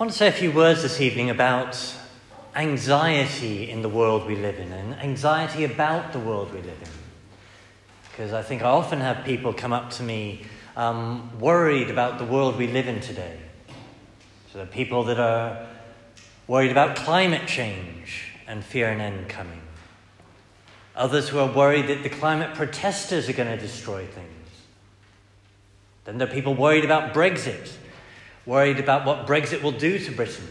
want to say a few words this evening about anxiety in the world we live in and anxiety about the world we live in. Because I think I often have people come up to me um, worried about the world we live in today. So, there are people that are worried about climate change and fear an end coming. Others who are worried that the climate protesters are going to destroy things. Then there are people worried about Brexit worried about what Brexit will do to Britain,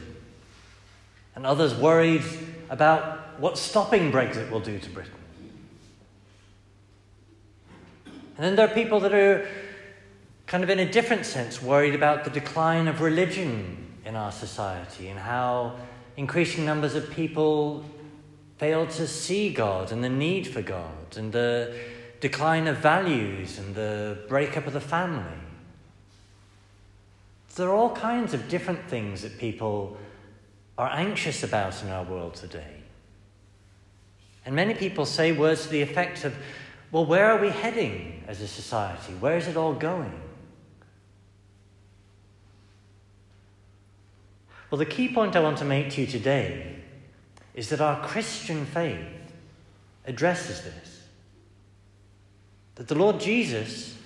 and others worried about what stopping Brexit will do to Britain. And then there are people that are kind of in a different sense worried about the decline of religion in our society and how increasing numbers of people fail to see God and the need for God and the decline of values and the breakup of the family. There are all kinds of different things that people are anxious about in our world today. And many people say words to the effect of, well, where are we heading as a society? Where is it all going? Well, the key point I want to make to you today is that our Christian faith addresses this. That the Lord Jesus,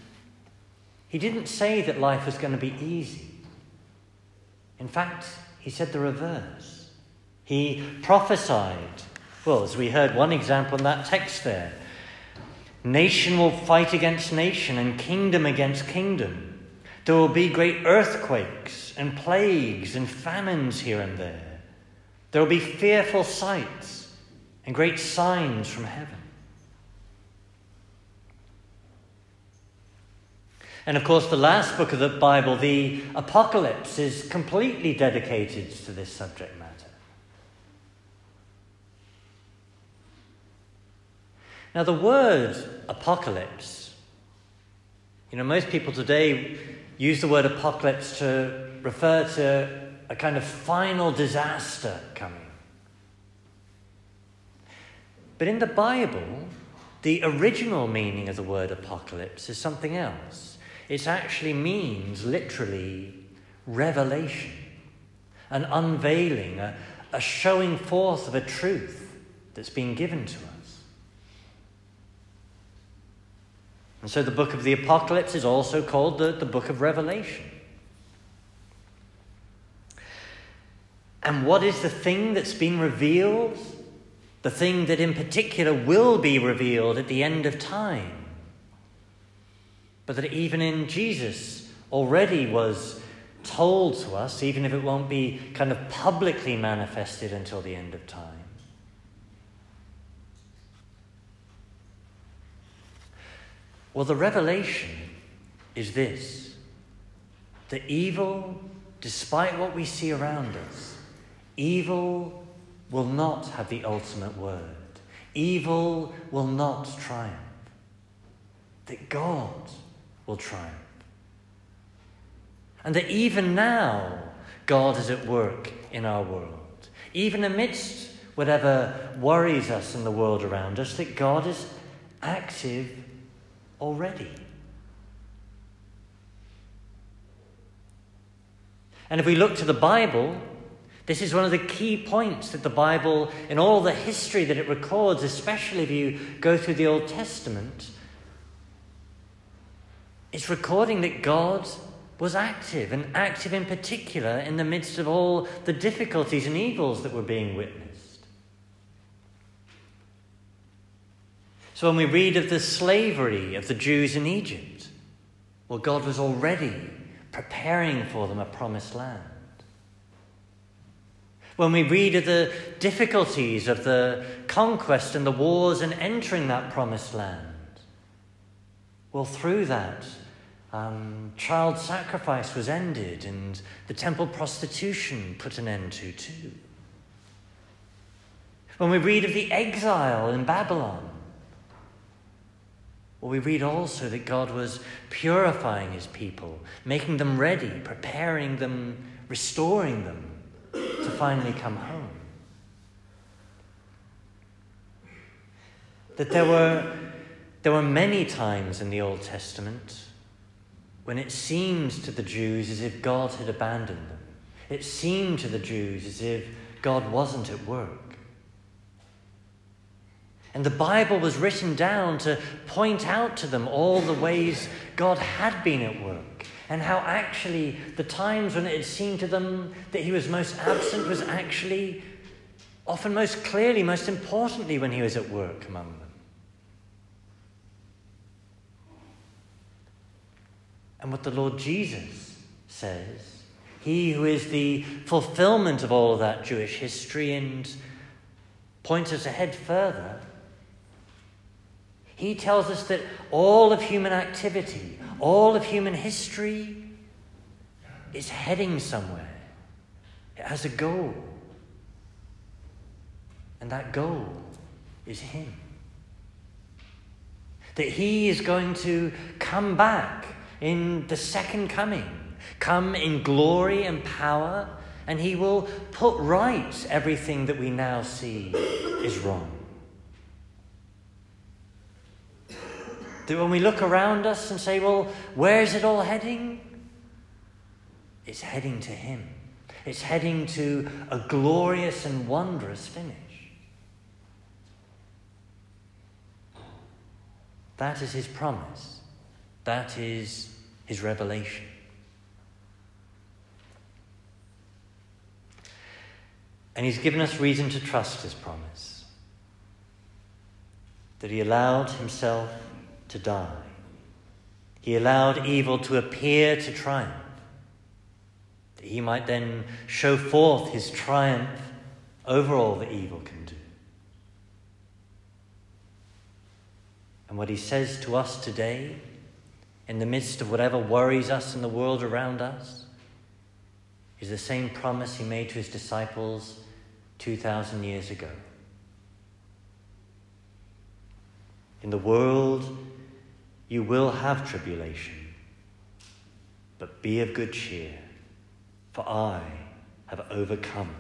He didn't say that life was going to be easy. In fact, he said the reverse. He prophesied, well, as we heard one example in that text there nation will fight against nation and kingdom against kingdom. There will be great earthquakes and plagues and famines here and there. There will be fearful sights and great signs from heaven. And of course, the last book of the Bible, the Apocalypse, is completely dedicated to this subject matter. Now, the word apocalypse, you know, most people today use the word apocalypse to refer to a kind of final disaster coming. But in the Bible, the original meaning of the word apocalypse is something else. It actually means literally revelation, an unveiling, a, a showing forth of a truth that's been given to us. And so the book of the Apocalypse is also called the, the book of Revelation. And what is the thing that's been revealed? The thing that in particular will be revealed at the end of time but that even in Jesus already was told to us, even if it won't be kind of publicly manifested until the end of time. Well, the revelation is this the evil, despite what we see around us, evil will not have the ultimate word. Evil will not triumph. That God will triumph. And that even now, God is at work in our world. Even amidst whatever worries us in the world around us, that God is active already. And if we look to the Bible, this is one of the key points that the Bible, in all the history that it records, especially if you go through the Old Testament, it's recording that God was active, and active in particular in the midst of all the difficulties and evils that were being witnessed. So when we read of the slavery of the Jews in Egypt, well, God was already preparing for them a promised land. When we read of the difficulties of the conquest and the wars and entering that promised land, well, through that, um, child sacrifice was ended and the temple prostitution put an end to, too. When we read of the exile in Babylon, well, we read also that God was purifying his people, making them ready, preparing them, restoring them to finally come home. That there were, there were many times in the Old Testament when it seemed to the Jews as if God had abandoned them. It seemed to the Jews as if God wasn't at work. And the Bible was written down to point out to them all the ways God had been at work, and how actually the times when it had seemed to them that He was most absent was actually often most clearly, most importantly, when He was at work among them. And what the Lord Jesus says, He who is the fulfillment of all of that Jewish history and points us ahead further he tells us that all of human activity, all of human history is heading somewhere. It has a goal. And that goal is Him. That He is going to come back in the second coming, come in glory and power, and He will put right everything that we now see is wrong. That when we look around us and say, well, where's it all heading? It's heading to Him. It's heading to a glorious and wondrous finish. That is His promise. That is His revelation. And He's given us reason to trust His promise. That He allowed Himself to die. He allowed evil to appear to triumph, that he might then show forth his triumph over all that evil can do. And what he says to us today, in the midst of whatever worries us in the world around us, is the same promise he made to his disciples 2,000 years ago. In the world, you will have tribulation, but be of good cheer, for I have overcome